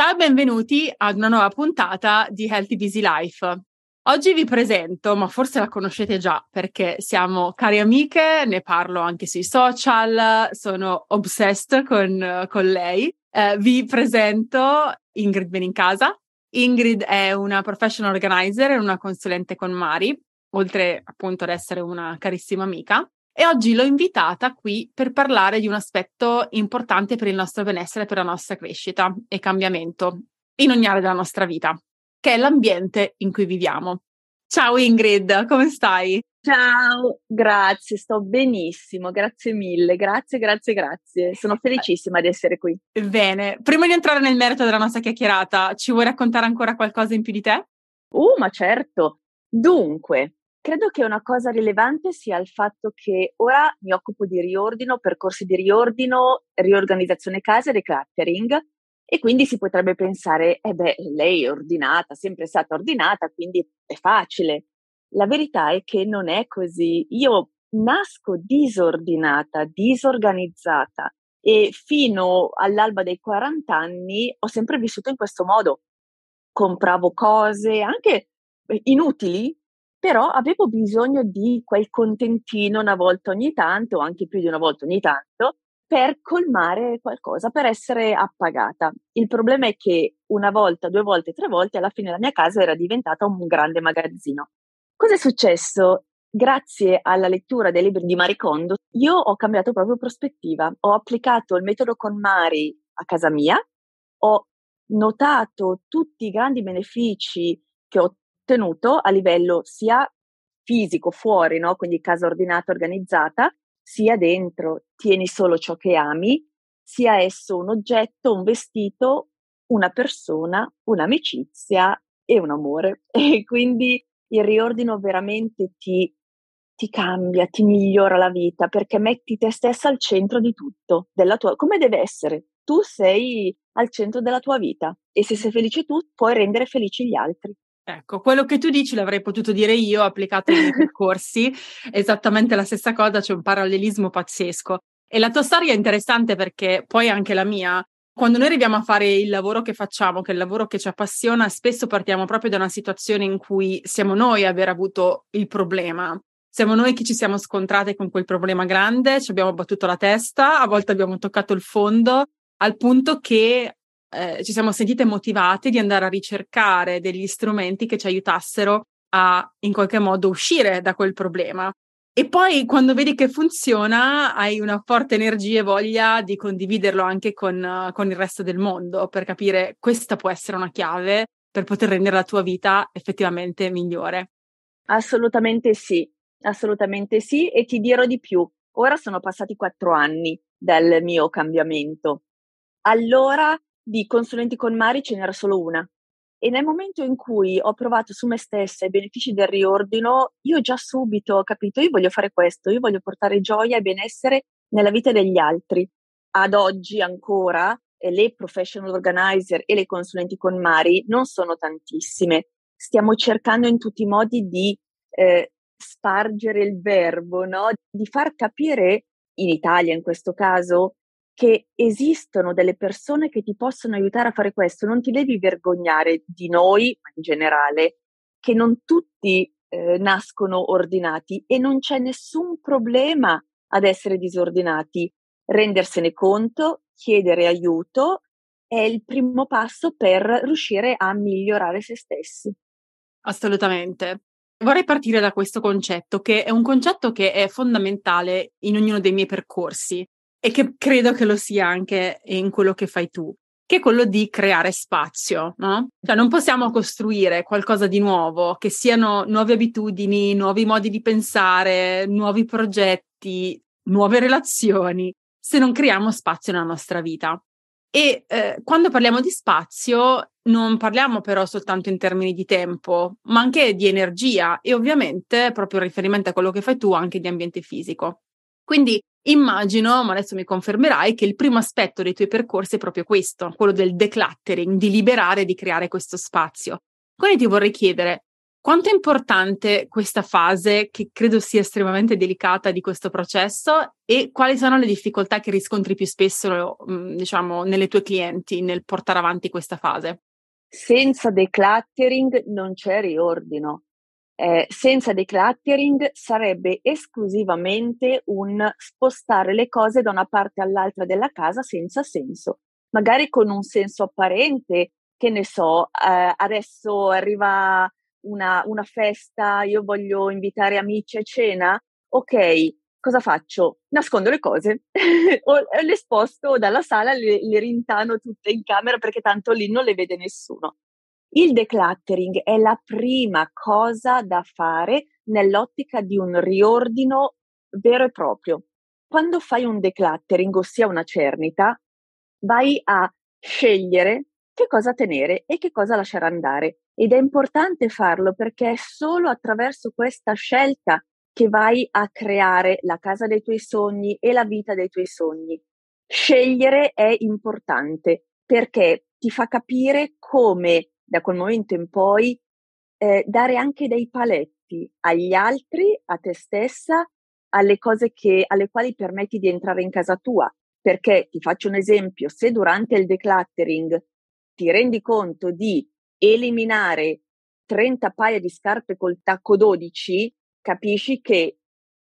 Ciao e benvenuti ad una nuova puntata di Healthy Busy Life. Oggi vi presento, ma forse la conoscete già perché siamo cari amiche, ne parlo anche sui social, sono obsessed con, con lei. Eh, vi presento Ingrid Benincasa. Ingrid è una professional organizer e una consulente con Mari, oltre appunto ad essere una carissima amica e oggi l'ho invitata qui per parlare di un aspetto importante per il nostro benessere, per la nostra crescita e cambiamento in ogni area della nostra vita, che è l'ambiente in cui viviamo. Ciao Ingrid, come stai? Ciao, grazie, sto benissimo, grazie mille, grazie, grazie, grazie. Sono felicissima di essere qui. Bene, prima di entrare nel merito della nostra chiacchierata, ci vuoi raccontare ancora qualcosa in più di te? Uh, ma certo. Dunque, Credo che una cosa rilevante sia il fatto che ora mi occupo di riordino, percorsi di riordino, riorganizzazione casa e decluttering e quindi si potrebbe pensare, eh beh, lei è ordinata, sempre stata ordinata, quindi è facile. La verità è che non è così. Io nasco disordinata, disorganizzata e fino all'alba dei 40 anni ho sempre vissuto in questo modo. Compravo cose anche inutili però avevo bisogno di quel contentino una volta ogni tanto, o anche più di una volta ogni tanto, per colmare qualcosa, per essere appagata. Il problema è che una volta, due volte, tre volte, alla fine la mia casa era diventata un grande magazzino. Cosa è successo? Grazie alla lettura dei libri di Marie Kondo, io ho cambiato proprio prospettiva. Ho applicato il metodo con Mari a casa mia, ho notato tutti i grandi benefici che ho ottenuto a livello sia fisico fuori, no? quindi casa ordinata, organizzata, sia dentro. Tieni solo ciò che ami, sia esso un oggetto, un vestito, una persona, un'amicizia e un amore. E quindi il riordino veramente ti, ti cambia, ti migliora la vita perché metti te stessa al centro di tutto, della tua, come deve essere. Tu sei al centro della tua vita e se sei felice tu puoi rendere felici gli altri. Ecco, quello che tu dici l'avrei potuto dire io applicato ai miei percorsi, esattamente la stessa cosa, c'è un parallelismo pazzesco. E la tua storia è interessante perché poi anche la mia, quando noi arriviamo a fare il lavoro che facciamo, che è il lavoro che ci appassiona, spesso partiamo proprio da una situazione in cui siamo noi a aver avuto il problema. Siamo noi che ci siamo scontrate con quel problema grande, ci abbiamo battuto la testa, a volte abbiamo toccato il fondo, al punto che eh, ci siamo sentite motivate di andare a ricercare degli strumenti che ci aiutassero a in qualche modo uscire da quel problema. E poi quando vedi che funziona hai una forte energia e voglia di condividerlo anche con, con il resto del mondo per capire questa può essere una chiave per poter rendere la tua vita effettivamente migliore. Assolutamente sì, assolutamente sì e ti dirò di più. Ora sono passati quattro anni dal mio cambiamento. Allora di consulenti con Mari ce n'era solo una. E nel momento in cui ho provato su me stessa i benefici del riordino, io già subito ho capito, io voglio fare questo, io voglio portare gioia e benessere nella vita degli altri. Ad oggi ancora le professional organizer e le consulenti con Mari non sono tantissime. Stiamo cercando in tutti i modi di eh, spargere il verbo, no? di far capire, in Italia in questo caso, che esistono delle persone che ti possono aiutare a fare questo, non ti devi vergognare di noi, ma in generale, che non tutti eh, nascono ordinati e non c'è nessun problema ad essere disordinati. Rendersene conto, chiedere aiuto è il primo passo per riuscire a migliorare se stessi. Assolutamente. Vorrei partire da questo concetto, che è un concetto che è fondamentale in ognuno dei miei percorsi e che credo che lo sia anche in quello che fai tu, che è quello di creare spazio, no? Cioè non possiamo costruire qualcosa di nuovo, che siano nuove abitudini, nuovi modi di pensare, nuovi progetti, nuove relazioni, se non creiamo spazio nella nostra vita. E eh, quando parliamo di spazio non parliamo però soltanto in termini di tempo, ma anche di energia e ovviamente, proprio in riferimento a quello che fai tu, anche di ambiente fisico. Quindi immagino, ma adesso mi confermerai, che il primo aspetto dei tuoi percorsi è proprio questo, quello del decluttering, di liberare, di creare questo spazio. Quindi ti vorrei chiedere, quanto è importante questa fase, che credo sia estremamente delicata di questo processo, e quali sono le difficoltà che riscontri più spesso, mm, diciamo, nelle tue clienti nel portare avanti questa fase? Senza decluttering non c'è riordino. Eh, senza decluttering sarebbe esclusivamente un spostare le cose da una parte all'altra della casa senza senso, magari con un senso apparente, che ne so, eh, adesso arriva una, una festa, io voglio invitare amici a cena, ok, cosa faccio? Nascondo le cose, o le sposto dalla sala, le, le rintano tutte in camera perché tanto lì non le vede nessuno. Il decluttering è la prima cosa da fare nell'ottica di un riordino vero e proprio. Quando fai un decluttering, ossia una cernita, vai a scegliere che cosa tenere e che cosa lasciare andare. Ed è importante farlo perché è solo attraverso questa scelta che vai a creare la casa dei tuoi sogni e la vita dei tuoi sogni. Scegliere è importante perché ti fa capire come da quel momento in poi eh, dare anche dei paletti agli altri, a te stessa, alle cose che, alle quali permetti di entrare in casa tua. Perché ti faccio un esempio, se durante il decluttering ti rendi conto di eliminare 30 paia di scarpe col tacco 12, capisci che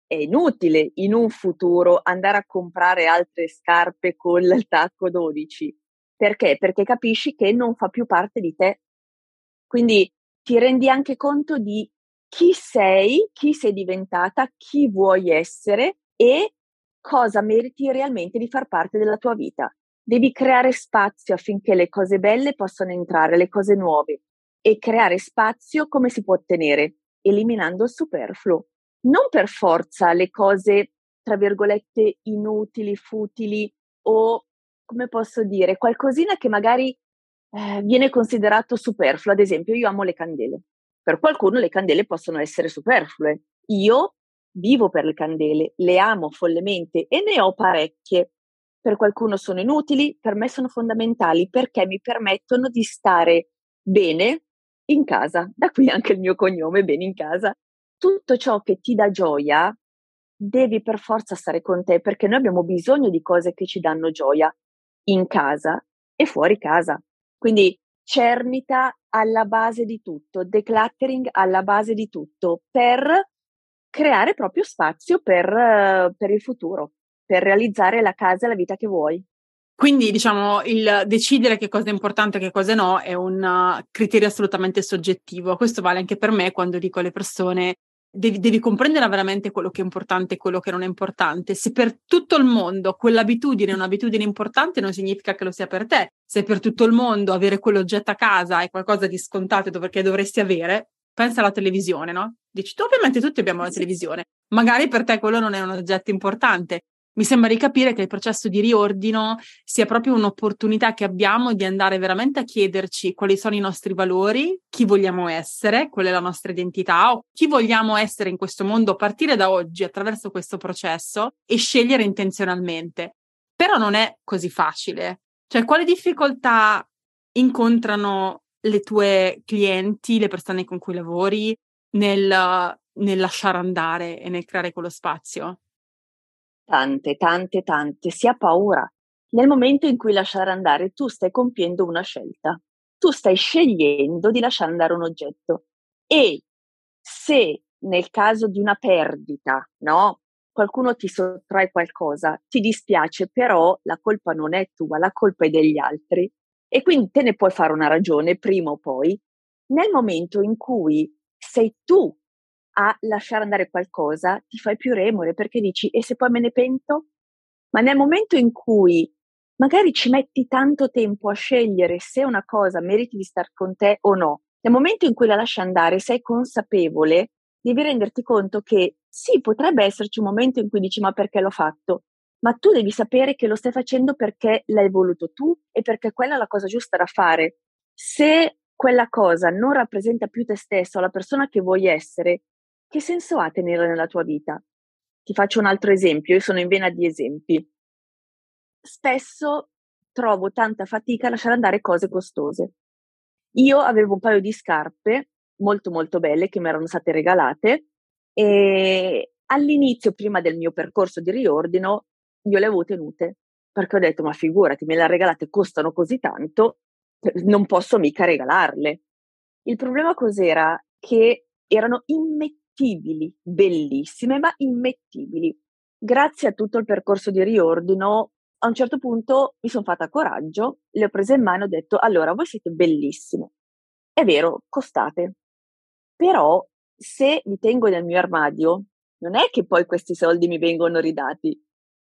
è inutile in un futuro andare a comprare altre scarpe col tacco 12. Perché? Perché capisci che non fa più parte di te. Quindi ti rendi anche conto di chi sei, chi sei diventata, chi vuoi essere e cosa meriti realmente di far parte della tua vita. Devi creare spazio affinché le cose belle possano entrare, le cose nuove. E creare spazio come si può ottenere? Eliminando il superfluo. Non per forza le cose, tra virgolette, inutili, futili o, come posso dire, qualcosina che magari eh, viene considerato superfluo. Ad esempio, io amo le candele. Per qualcuno le candele possono essere superflue. Io vivo per le candele, le amo follemente e ne ho parecchie per qualcuno sono inutili, per me sono fondamentali perché mi permettono di stare bene in casa. Da qui anche il mio cognome, bene in casa. Tutto ciò che ti dà gioia devi per forza stare con te perché noi abbiamo bisogno di cose che ci danno gioia in casa e fuori casa. Quindi cernita alla base di tutto, decluttering alla base di tutto per creare proprio spazio per, per il futuro per realizzare la casa e la vita che vuoi. Quindi, diciamo, il decidere che cosa è importante e che cosa no è un criterio assolutamente soggettivo. Questo vale anche per me quando dico alle persone devi, devi comprendere veramente quello che è importante e quello che non è importante. Se per tutto il mondo quell'abitudine è un'abitudine importante, non significa che lo sia per te. Se per tutto il mondo avere quell'oggetto a casa è qualcosa di scontato che dovresti avere, pensa alla televisione, no? Dici, tu ovviamente tutti abbiamo la televisione, magari per te quello non è un oggetto importante, mi sembra di capire che il processo di riordino sia proprio un'opportunità che abbiamo di andare veramente a chiederci quali sono i nostri valori, chi vogliamo essere, qual è la nostra identità o chi vogliamo essere in questo mondo a partire da oggi attraverso questo processo e scegliere intenzionalmente. Però non è così facile. Cioè, quali difficoltà incontrano le tue clienti, le persone con cui lavori nel, nel lasciare andare e nel creare quello spazio? Tante, tante, tante. Si ha paura. Nel momento in cui lasciare andare, tu stai compiendo una scelta. Tu stai scegliendo di lasciare andare un oggetto. E se nel caso di una perdita, no? Qualcuno ti sottrae qualcosa, ti dispiace, però la colpa non è tua, la colpa è degli altri. E quindi te ne puoi fare una ragione prima o poi. Nel momento in cui sei tu a lasciare andare qualcosa, ti fai più remore perché dici e se poi me ne pento? Ma nel momento in cui magari ci metti tanto tempo a scegliere se una cosa meriti di star con te o no, nel momento in cui la lasci andare sei consapevole, devi renderti conto che sì, potrebbe esserci un momento in cui dici ma perché l'ho fatto? ma tu devi sapere che lo stai facendo perché l'hai voluto tu e perché quella è la cosa giusta da fare. Se quella cosa non rappresenta più te stesso, la persona che vuoi essere, che senso ha tenerla nella tua vita? Ti faccio un altro esempio, io sono in vena di esempi. Spesso trovo tanta fatica a lasciare andare cose costose. Io avevo un paio di scarpe molto molto belle che mi erano state regalate e all'inizio, prima del mio percorso di riordino, io le avevo tenute perché ho detto, ma figurati, me le ha regalate, costano così tanto, non posso mica regalarle. Il problema cos'era? Che erano immettibili, bellissime, ma immettibili. Grazie a tutto il percorso di riordino, a un certo punto mi sono fatta coraggio, le ho prese in mano e ho detto, allora, voi siete bellissime. È vero, costate. Però, se mi tengo nel mio armadio, non è che poi questi soldi mi vengono ridati.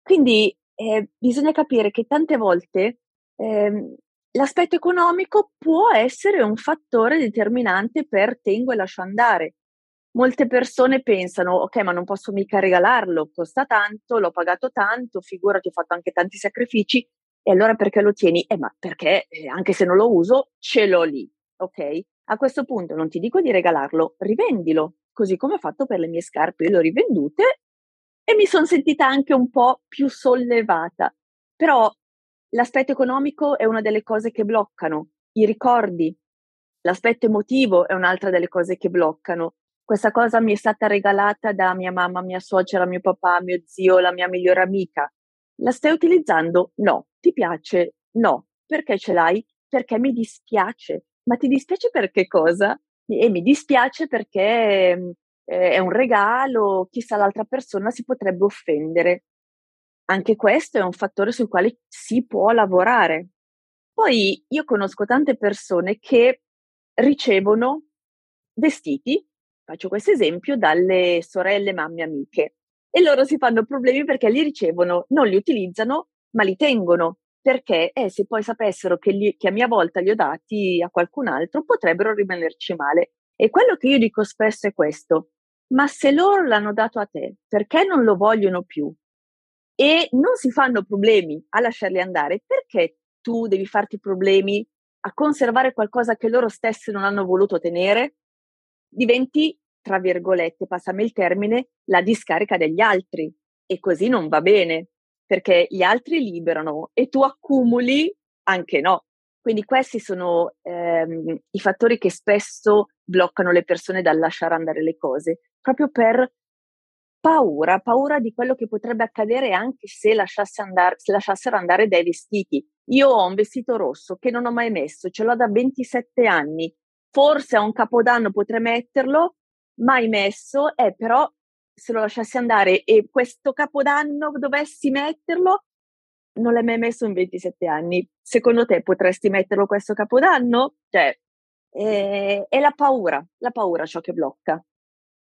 Quindi eh, bisogna capire che tante volte eh, l'aspetto economico può essere un fattore determinante per tengo e lascio andare. Molte persone pensano, ok, ma non posso mica regalarlo, costa tanto, l'ho pagato tanto, figurati, ho fatto anche tanti sacrifici, e allora perché lo tieni? Eh, ma perché eh, anche se non lo uso, ce l'ho lì, ok? A questo punto non ti dico di regalarlo, rivendilo, così come ho fatto per le mie scarpe, le ho rivendute e mi sono sentita anche un po' più sollevata. Però l'aspetto economico è una delle cose che bloccano, i ricordi. L'aspetto emotivo è un'altra delle cose che bloccano. Questa cosa mi è stata regalata da mia mamma, mia suocera, mio papà, mio zio, la mia migliore amica. La stai utilizzando? No. Ti piace? No. Perché ce l'hai? Perché mi dispiace. Ma ti dispiace per che cosa? E mi dispiace perché mm, è un regalo, chissà l'altra persona si potrebbe offendere. Anche questo è un fattore sul quale si può lavorare. Poi io conosco tante persone che ricevono vestiti, faccio questo esempio, dalle sorelle, mamme, amiche e loro si fanno problemi perché li ricevono, non li utilizzano, ma li tengono perché eh, se poi sapessero che, li, che a mia volta li ho dati a qualcun altro potrebbero rimanerci male. E quello che io dico spesso è questo, ma se loro l'hanno dato a te, perché non lo vogliono più e non si fanno problemi a lasciarli andare, perché tu devi farti problemi a conservare qualcosa che loro stessi non hanno voluto tenere? Diventi, tra virgolette, passami il termine, la discarica degli altri e così non va bene perché gli altri liberano e tu accumuli anche no. Quindi questi sono ehm, i fattori che spesso bloccano le persone dal lasciare andare le cose, proprio per paura, paura di quello che potrebbe accadere anche se, lasciasse andare, se lasciassero andare dei vestiti. Io ho un vestito rosso che non ho mai messo, ce l'ho da 27 anni, forse a un capodanno potrei metterlo, mai messo, eh, però se lo lasciassi andare e questo capodanno dovessi metterlo, non l'hai mai messo in 27 anni. Secondo te potresti metterlo questo capodanno? Cioè, è, è la paura, la paura ciò che blocca.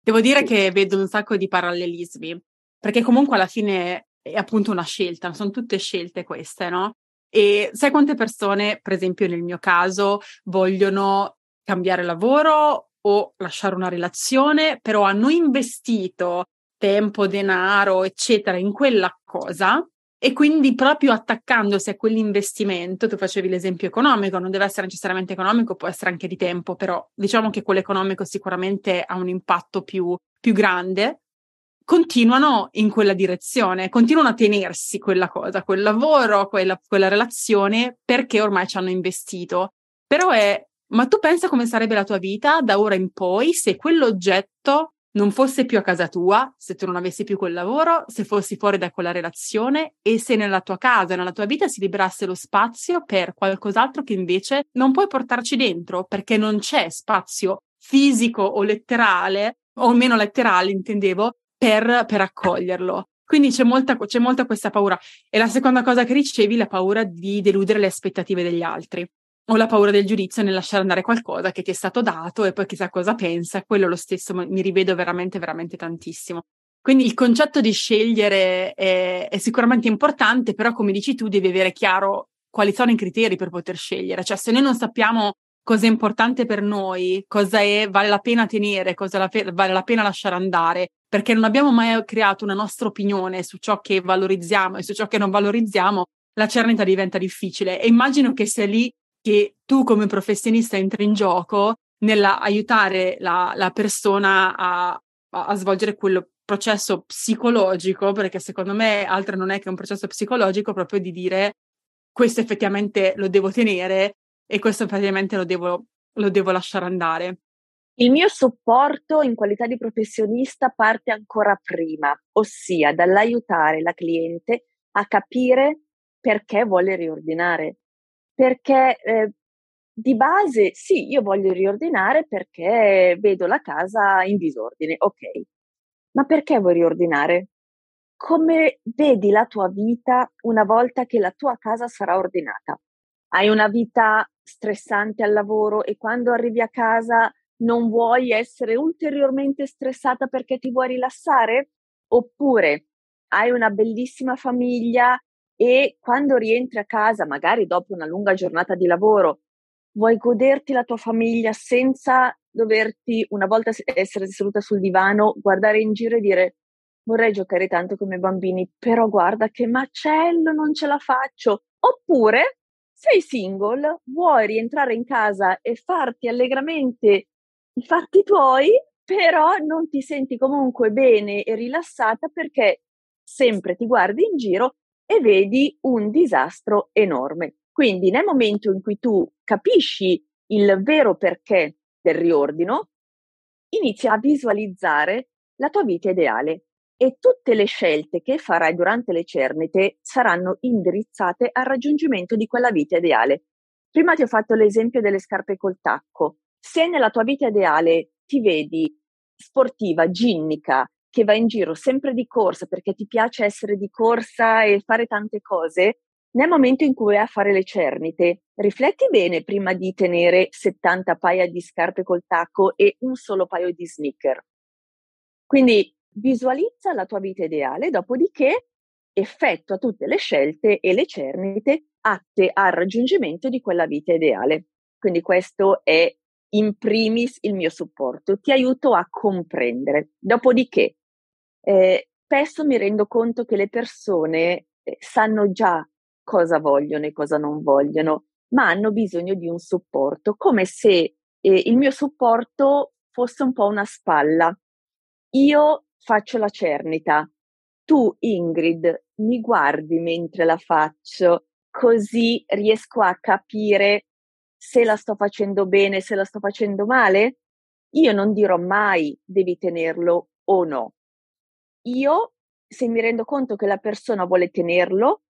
Devo dire sì. che vedo un sacco di parallelismi, perché comunque alla fine è appunto una scelta, sono tutte scelte queste, no? E sai quante persone, per esempio nel mio caso, vogliono cambiare lavoro o lasciare una relazione, però hanno investito tempo, denaro, eccetera, in quella cosa e quindi proprio attaccandosi a quell'investimento, tu facevi l'esempio economico, non deve essere necessariamente economico, può essere anche di tempo, però diciamo che quello economico sicuramente ha un impatto più, più grande, continuano in quella direzione, continuano a tenersi quella cosa, quel lavoro, quella, quella relazione, perché ormai ci hanno investito. Però è ma tu pensa come sarebbe la tua vita da ora in poi se quell'oggetto non fosse più a casa tua, se tu non avessi più quel lavoro, se fossi fuori da quella relazione e se nella tua casa, nella tua vita si liberasse lo spazio per qualcos'altro che invece non puoi portarci dentro perché non c'è spazio fisico o letterale, o meno letterale intendevo, per, per accoglierlo. Quindi c'è molta, c'è molta questa paura. E la seconda cosa che ricevi è la paura di deludere le aspettative degli altri ho la paura del giudizio nel lasciare andare qualcosa che ti è stato dato e poi chissà cosa pensa, quello lo stesso mi rivedo veramente, veramente tantissimo. Quindi il concetto di scegliere è, è sicuramente importante, però come dici tu devi avere chiaro quali sono i criteri per poter scegliere, cioè se noi non sappiamo cosa è importante per noi, cosa è, vale la pena tenere, cosa la, vale la pena lasciare andare, perché non abbiamo mai creato una nostra opinione su ciò che valorizziamo e su ciò che non valorizziamo, la cernita diventa difficile. E immagino che sia lì che tu come professionista entri in gioco nell'aiutare la, la persona a, a, svolgere quel processo psicologico, perché secondo me altro non è che un processo psicologico, proprio di dire questo effettivamente lo devo tenere e questo effettivamente lo devo, lo devo lasciare andare. Il mio supporto in qualità di professionista parte ancora prima, ossia dall'aiutare la cliente a capire perché vuole riordinare. Perché eh, di base sì, io voglio riordinare perché vedo la casa in disordine, ok. Ma perché vuoi riordinare? Come vedi la tua vita una volta che la tua casa sarà ordinata? Hai una vita stressante al lavoro e quando arrivi a casa non vuoi essere ulteriormente stressata perché ti vuoi rilassare? Oppure hai una bellissima famiglia e quando rientri a casa, magari dopo una lunga giornata di lavoro, vuoi goderti la tua famiglia senza doverti, una volta essere seduta sul divano, guardare in giro e dire vorrei giocare tanto come i bambini, però guarda che macello, non ce la faccio. Oppure sei single, vuoi rientrare in casa e farti allegramente i fatti tuoi, però non ti senti comunque bene e rilassata perché sempre ti guardi in giro e vedi un disastro enorme. Quindi nel momento in cui tu capisci il vero perché del riordino, inizi a visualizzare la tua vita ideale e tutte le scelte che farai durante le cernite saranno indirizzate al raggiungimento di quella vita ideale. Prima ti ho fatto l'esempio delle scarpe col tacco. Se nella tua vita ideale ti vedi sportiva, ginnica, che va in giro sempre di corsa perché ti piace essere di corsa e fare tante cose, nel momento in cui vai a fare le cernite, rifletti bene prima di tenere 70 paia di scarpe col tacco e un solo paio di sneaker. Quindi visualizza la tua vita ideale, dopodiché effettua tutte le scelte e le cernite atte al raggiungimento di quella vita ideale. Quindi questo è in primis il mio supporto, ti aiuto a comprendere. Dopodiché, eh, spesso mi rendo conto che le persone eh, sanno già cosa vogliono e cosa non vogliono, ma hanno bisogno di un supporto, come se eh, il mio supporto fosse un po' una spalla. Io faccio la cernita, tu Ingrid mi guardi mentre la faccio, così riesco a capire se la sto facendo bene, se la sto facendo male. Io non dirò mai devi tenerlo o no. Io, se mi rendo conto che la persona vuole tenerlo,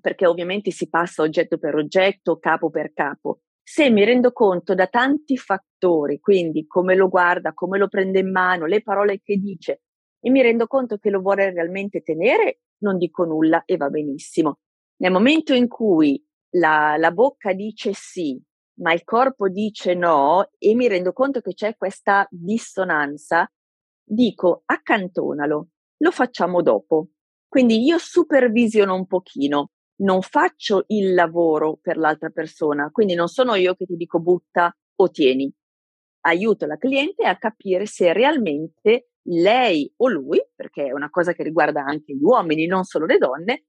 perché ovviamente si passa oggetto per oggetto, capo per capo. Se mi rendo conto da tanti fattori, quindi come lo guarda, come lo prende in mano, le parole che dice, e mi rendo conto che lo vuole realmente tenere, non dico nulla e va benissimo. Nel momento in cui la, la bocca dice sì, ma il corpo dice no, e mi rendo conto che c'è questa dissonanza, dico accantonalo, lo facciamo dopo. Quindi io supervisiono un pochino non faccio il lavoro per l'altra persona, quindi non sono io che ti dico butta o tieni. Aiuto la cliente a capire se realmente lei o lui, perché è una cosa che riguarda anche gli uomini, non solo le donne,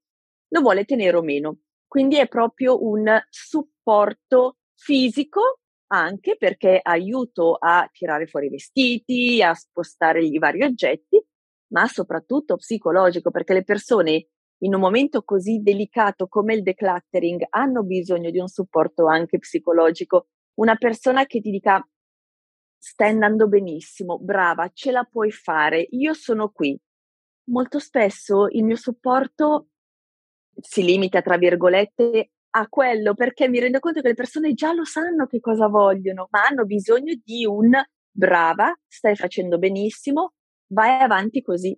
lo vuole tenere o meno. Quindi è proprio un supporto fisico anche perché aiuto a tirare fuori i vestiti, a spostare i vari oggetti, ma soprattutto psicologico perché le persone in un momento così delicato come il decluttering hanno bisogno di un supporto anche psicologico, una persona che ti dica stai andando benissimo, brava, ce la puoi fare, io sono qui. Molto spesso il mio supporto si limita, tra virgolette, a quello perché mi rendo conto che le persone già lo sanno che cosa vogliono, ma hanno bisogno di un brava, stai facendo benissimo, vai avanti così.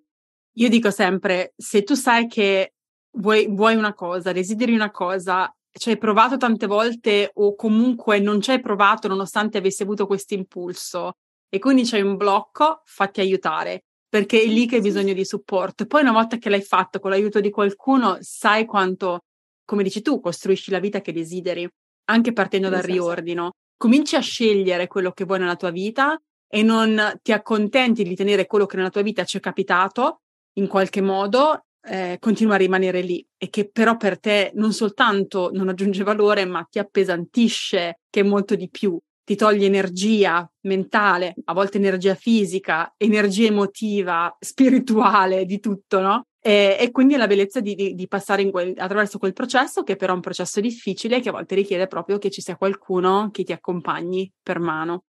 Io dico sempre, se tu sai che vuoi, vuoi una cosa, desideri una cosa, ci hai provato tante volte o comunque non ci hai provato nonostante avessi avuto questo impulso e quindi c'hai un blocco, fatti aiutare perché è lì che hai bisogno di supporto. E poi una volta che l'hai fatto con l'aiuto di qualcuno, sai quanto, come dici tu, costruisci la vita che desideri, anche partendo esatto. dal riordino. Cominci a scegliere quello che vuoi nella tua vita e non ti accontenti di tenere quello che nella tua vita ci è capitato in qualche modo, eh, continua a rimanere lì e che però per te non soltanto non aggiunge valore, ma ti appesantisce, che è molto di più, ti toglie energia mentale, a volte energia fisica, energia emotiva, spirituale, di tutto, no? E, e quindi la bellezza di, di, di passare quel, attraverso quel processo, che però è un processo difficile, che a volte richiede proprio che ci sia qualcuno che ti accompagni per mano.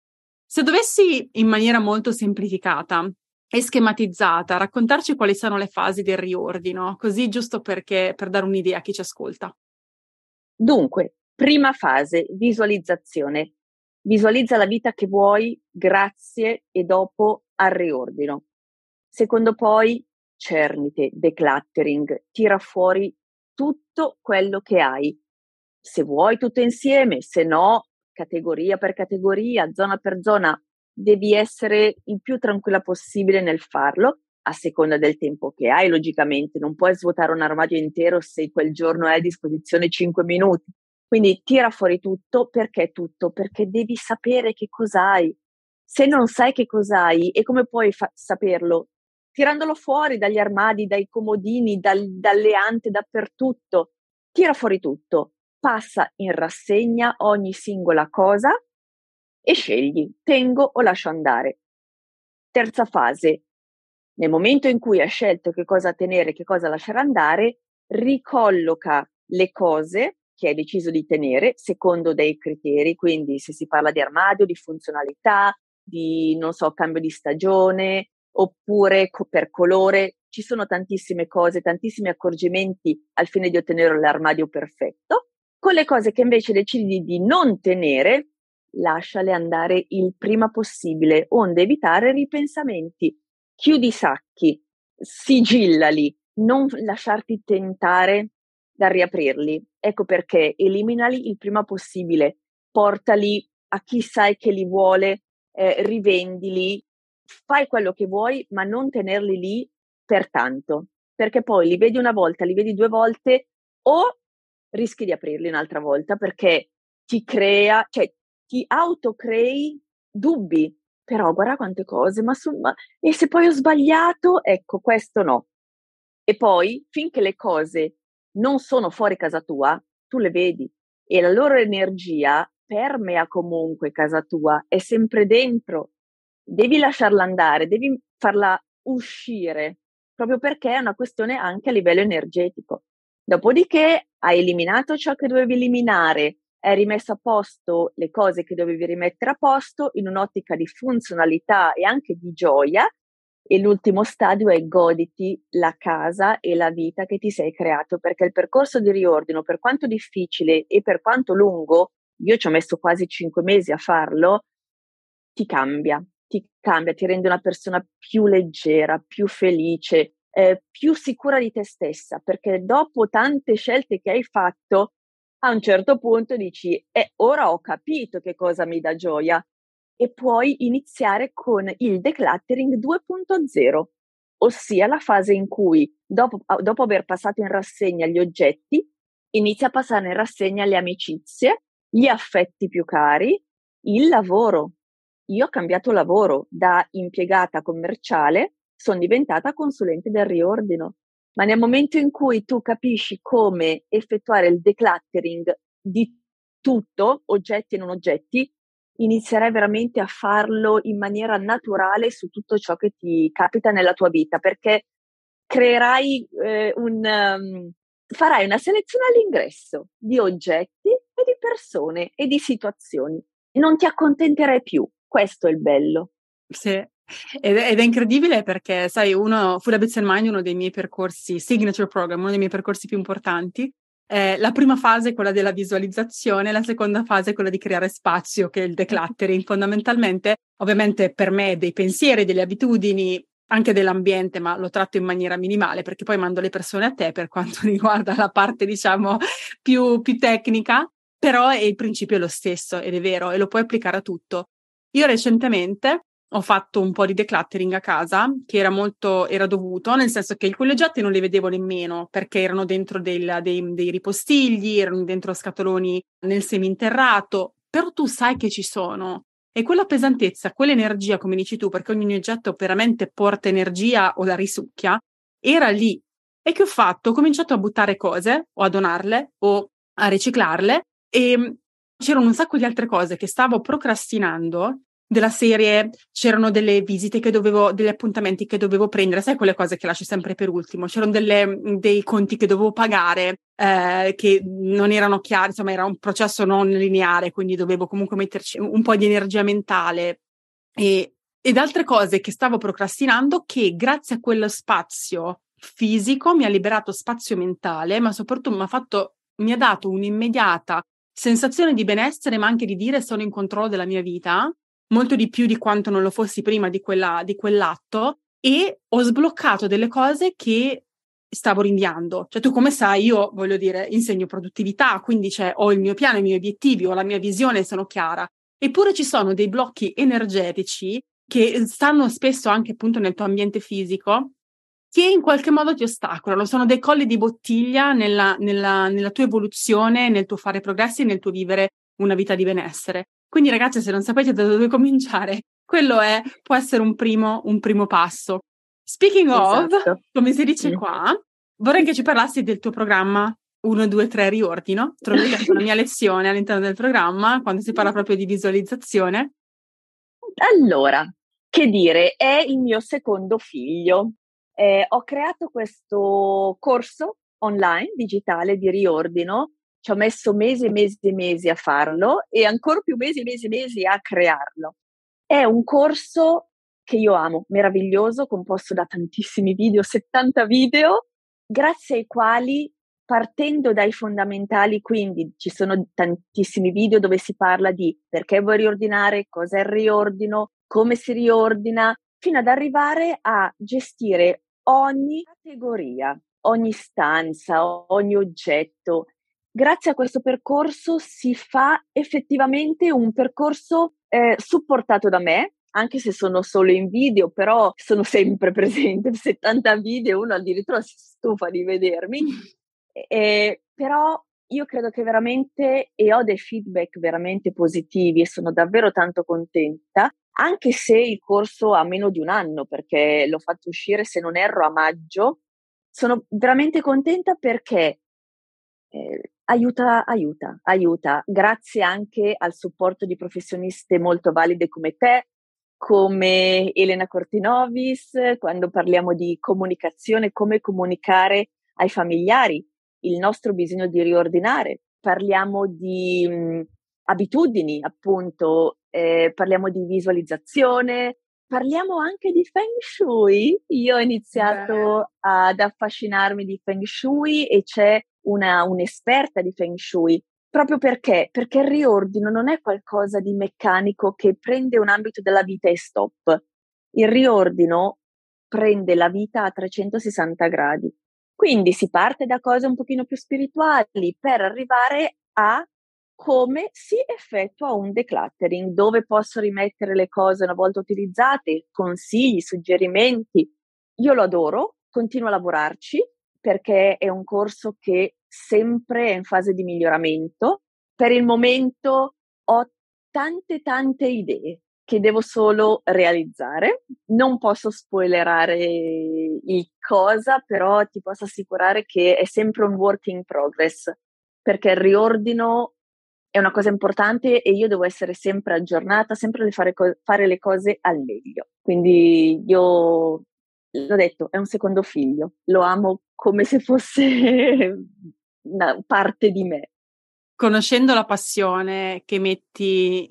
Se dovessi in maniera molto semplificata e schematizzata raccontarci quali sono le fasi del riordino, così giusto perché, per dare un'idea a chi ci ascolta. Dunque, prima fase, visualizzazione. Visualizza la vita che vuoi grazie e dopo al riordino. Secondo poi, cernite, decluttering, tira fuori tutto quello che hai. Se vuoi tutto insieme, se no categoria per categoria, zona per zona, devi essere il più tranquilla possibile nel farlo, a seconda del tempo che hai, logicamente. Non puoi svuotare un armadio intero se quel giorno hai a disposizione 5 minuti. Quindi tira fuori tutto, perché tutto? Perché devi sapere che cos'hai. Se non sai che cos'hai e come puoi fa- saperlo? Tirandolo fuori dagli armadi, dai comodini, dal, dalle ante, dappertutto. Tira fuori tutto passa in rassegna ogni singola cosa e scegli tengo o lascio andare. Terza fase. Nel momento in cui hai scelto che cosa tenere e che cosa lasciare andare, ricolloca le cose che hai deciso di tenere secondo dei criteri, quindi se si parla di armadio, di funzionalità, di, non so, cambio di stagione, oppure per colore, ci sono tantissime cose, tantissimi accorgimenti al fine di ottenere l'armadio perfetto. Con le cose che invece decidi di non tenere, lasciale andare il prima possibile, onde evitare ripensamenti. Chiudi i sacchi, sigillali, non lasciarti tentare da riaprirli. Ecco perché eliminali il prima possibile, portali a chi sai che li vuole, eh, rivendili, fai quello che vuoi, ma non tenerli lì per tanto, perché poi li vedi una volta, li vedi due volte o rischi di aprirli un'altra volta perché ti crea, cioè ti autocrei dubbi. Però guarda quante cose, ma, su, ma e se poi ho sbagliato? Ecco, questo no. E poi, finché le cose non sono fuori casa tua, tu le vedi e la loro energia permea comunque casa tua, è sempre dentro. Devi lasciarla andare, devi farla uscire, proprio perché è una questione anche a livello energetico. Dopodiché hai eliminato ciò che dovevi eliminare, hai rimesso a posto le cose che dovevi rimettere a posto in un'ottica di funzionalità e anche di gioia. E l'ultimo stadio è goditi la casa e la vita che ti sei creato, perché il percorso di riordino, per quanto difficile e per quanto lungo, io ci ho messo quasi cinque mesi a farlo, ti cambia, ti cambia, ti rende una persona più leggera, più felice, eh, più sicura di te stessa, perché dopo tante scelte che hai fatto, a un certo punto dici, eh, ora ho capito che cosa mi dà gioia e puoi iniziare con il decluttering 2.0, ossia la fase in cui dopo, dopo aver passato in rassegna gli oggetti, inizia a passare in rassegna le amicizie, gli affetti più cari, il lavoro. Io ho cambiato lavoro da impiegata commerciale sono diventata consulente del riordino. Ma nel momento in cui tu capisci come effettuare il decluttering di tutto, oggetti e non oggetti, inizierai veramente a farlo in maniera naturale su tutto ciò che ti capita nella tua vita, perché creerai eh, un, um, farai una selezione all'ingresso di oggetti e di persone e di situazioni. Non ti accontenterai più. Questo è il bello. Sì, ed è, ed è, incredibile perché, sai, uno, Full Habits and Mind, uno dei miei percorsi, signature program, uno dei miei percorsi più importanti, eh, la prima fase è quella della visualizzazione, la seconda fase è quella di creare spazio, che è il decluttering. Fondamentalmente, ovviamente per me, dei pensieri, delle abitudini, anche dell'ambiente, ma lo tratto in maniera minimale perché poi mando le persone a te per quanto riguarda la parte, diciamo, più, più tecnica, però è, il principio è lo stesso ed è vero e lo puoi applicare a tutto. Io recentemente ho fatto un po' di decluttering a casa, che era molto, era dovuto, nel senso che quegli oggetti non li vedevo nemmeno, perché erano dentro del, dei, dei ripostigli, erano dentro scatoloni nel seminterrato, però tu sai che ci sono E quella pesantezza, quell'energia, come dici tu, perché ogni oggetto veramente porta energia o la risucchia, era lì. E che ho fatto? Ho cominciato a buttare cose, o a donarle, o a riciclarle, e c'erano un sacco di altre cose che stavo procrastinando della serie c'erano delle visite che dovevo, degli appuntamenti che dovevo prendere, sai quelle cose che lasci sempre per ultimo, c'erano delle, dei conti che dovevo pagare eh, che non erano chiari, insomma era un processo non lineare, quindi dovevo comunque metterci un po' di energia mentale e, ed altre cose che stavo procrastinando che grazie a quello spazio fisico mi ha liberato spazio mentale, ma soprattutto mi ha fatto, mi ha dato un'immediata sensazione di benessere, ma anche di dire sono in controllo della mia vita, molto di più di quanto non lo fossi prima di, quella, di quell'atto, e ho sbloccato delle cose che stavo rinviando. Cioè, tu come sai, io voglio dire, insegno produttività, quindi cioè, ho il mio piano, i miei obiettivi, ho la mia visione, sono chiara. Eppure ci sono dei blocchi energetici che stanno spesso anche appunto nel tuo ambiente fisico che in qualche modo ti ostacolano, sono dei colli di bottiglia nella, nella, nella tua evoluzione, nel tuo fare progressi e nel tuo vivere una vita di benessere. Quindi ragazzi, se non sapete da dove cominciare, quello è, può essere un primo, un primo passo. Speaking esatto. of, come si dice sì. qua, vorrei che ci parlassi del tuo programma 1, 2, 3 riordino. Trovi una mia lezione all'interno del programma quando si parla proprio di visualizzazione. Allora, che dire, è il mio secondo figlio eh, ho creato questo corso online digitale di riordino, ci ho messo mesi e mesi e mesi a farlo e ancora più mesi e mesi e mesi a crearlo. È un corso che io amo, meraviglioso, composto da tantissimi video, 70 video, grazie ai quali partendo dai fondamentali, quindi ci sono tantissimi video dove si parla di perché vuoi riordinare, cos'è il riordino, come si riordina, fino ad arrivare a gestire ogni categoria, ogni stanza, ogni oggetto. Grazie a questo percorso si fa effettivamente un percorso eh, supportato da me, anche se sono solo in video, però sono sempre presente, 70 video, uno addirittura si stufa di vedermi, eh, però io credo che veramente, e ho dei feedback veramente positivi e sono davvero tanto contenta, anche se il corso ha meno di un anno, perché l'ho fatto uscire, se non erro, a maggio, sono veramente contenta perché eh, aiuta, aiuta, aiuta, grazie anche al supporto di professioniste molto valide come te, come Elena Cortinovis, quando parliamo di comunicazione, come comunicare ai familiari il nostro bisogno di riordinare. Parliamo di mh, abitudini, appunto, eh, parliamo di visualizzazione, parliamo anche di Feng Shui. Io ho iniziato Beh. ad affascinarmi di Feng Shui e c'è una, un'esperta di Feng Shui. Proprio perché? Perché il riordino non è qualcosa di meccanico che prende un ambito della vita e stop. Il riordino prende la vita a 360 gradi. Quindi si parte da cose un pochino più spirituali per arrivare a come si effettua un decluttering, dove posso rimettere le cose una volta utilizzate, consigli, suggerimenti. Io lo adoro, continuo a lavorarci perché è un corso che sempre è in fase di miglioramento. Per il momento ho tante tante idee che devo solo realizzare. Non posso spoilerare il cosa, però ti posso assicurare che è sempre un work in progress, perché il riordino è una cosa importante e io devo essere sempre aggiornata, sempre fare, co- fare le cose al meglio. Quindi io l'ho detto, è un secondo figlio, lo amo come se fosse una parte di me conoscendo la passione che metti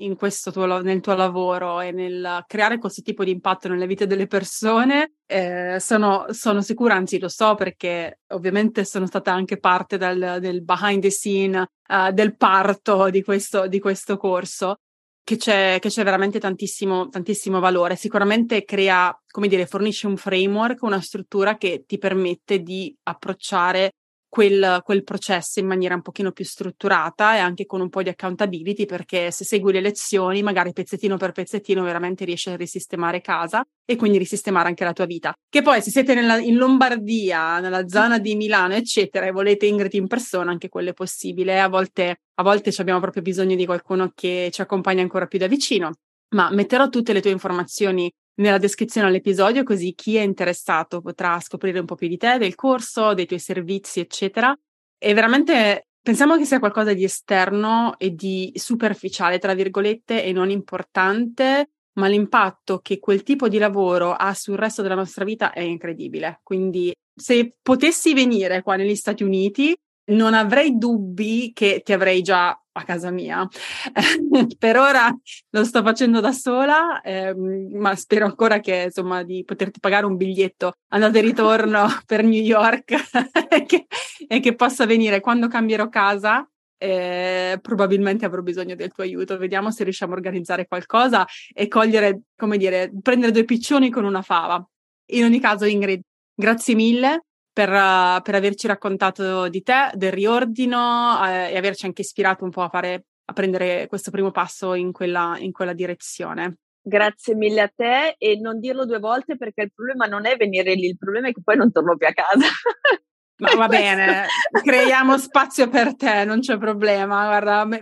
tuo, nel tuo lavoro e nel creare questo tipo di impatto nelle vite delle persone, eh, sono, sono, sicura, anzi lo so perché ovviamente sono stata anche parte del, del behind the scene, uh, del parto di questo, di questo corso. Che c'è, che c'è, veramente tantissimo, tantissimo valore. Sicuramente crea, come dire, fornisce un framework, una struttura che ti permette di approcciare quel, quel, processo in maniera un pochino più strutturata e anche con un po' di accountability perché se segui le lezioni magari pezzettino per pezzettino veramente riesci a risistemare casa e quindi risistemare anche la tua vita. Che poi se siete nella, in Lombardia, nella zona di Milano eccetera e volete Ingrid in persona anche quello è possibile, a volte, a volte abbiamo proprio bisogno di qualcuno che ci accompagna ancora più da vicino ma metterò tutte le tue informazioni nella descrizione all'episodio così chi è interessato potrà scoprire un po' più di te, del corso, dei tuoi servizi, eccetera. E veramente pensiamo che sia qualcosa di esterno e di superficiale, tra virgolette, e non importante, ma l'impatto che quel tipo di lavoro ha sul resto della nostra vita è incredibile. Quindi se potessi venire qua negli Stati Uniti, non avrei dubbi che ti avrei già a casa mia. per ora lo sto facendo da sola, ehm, ma spero ancora che insomma di poterti pagare un biglietto andata e ritorno per New York e, che, e, che, possa venire quando cambierò casa. Eh, probabilmente avrò bisogno del tuo aiuto. Vediamo se riusciamo a organizzare qualcosa e cogliere, come dire, prendere due piccioni con una fava. In ogni caso, Ingrid, grazie mille per, uh, per, averci raccontato di te, del riordino eh, e averci anche ispirato un po' a fare a prendere questo primo passo in quella, in quella direzione. Grazie mille a te e non dirlo due volte perché il problema non è venire lì, il problema è che poi non torno più a casa. Ma va bene, creiamo spazio per te, non c'è problema. Guarda, mm,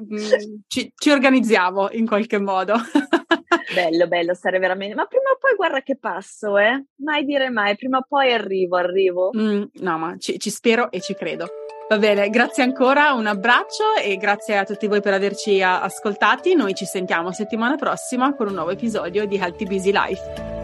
ci, ci organizziamo in qualche modo. bello, bello, stare veramente. Ma prima o poi guarda che passo, eh? Mai dire mai, prima o poi arrivo, arrivo. Mm, no, ma ci, ci spero e ci credo. Va bene, grazie ancora, un abbraccio e grazie a tutti voi per averci ascoltati. Noi ci sentiamo settimana prossima con un nuovo episodio di Healthy Busy Life.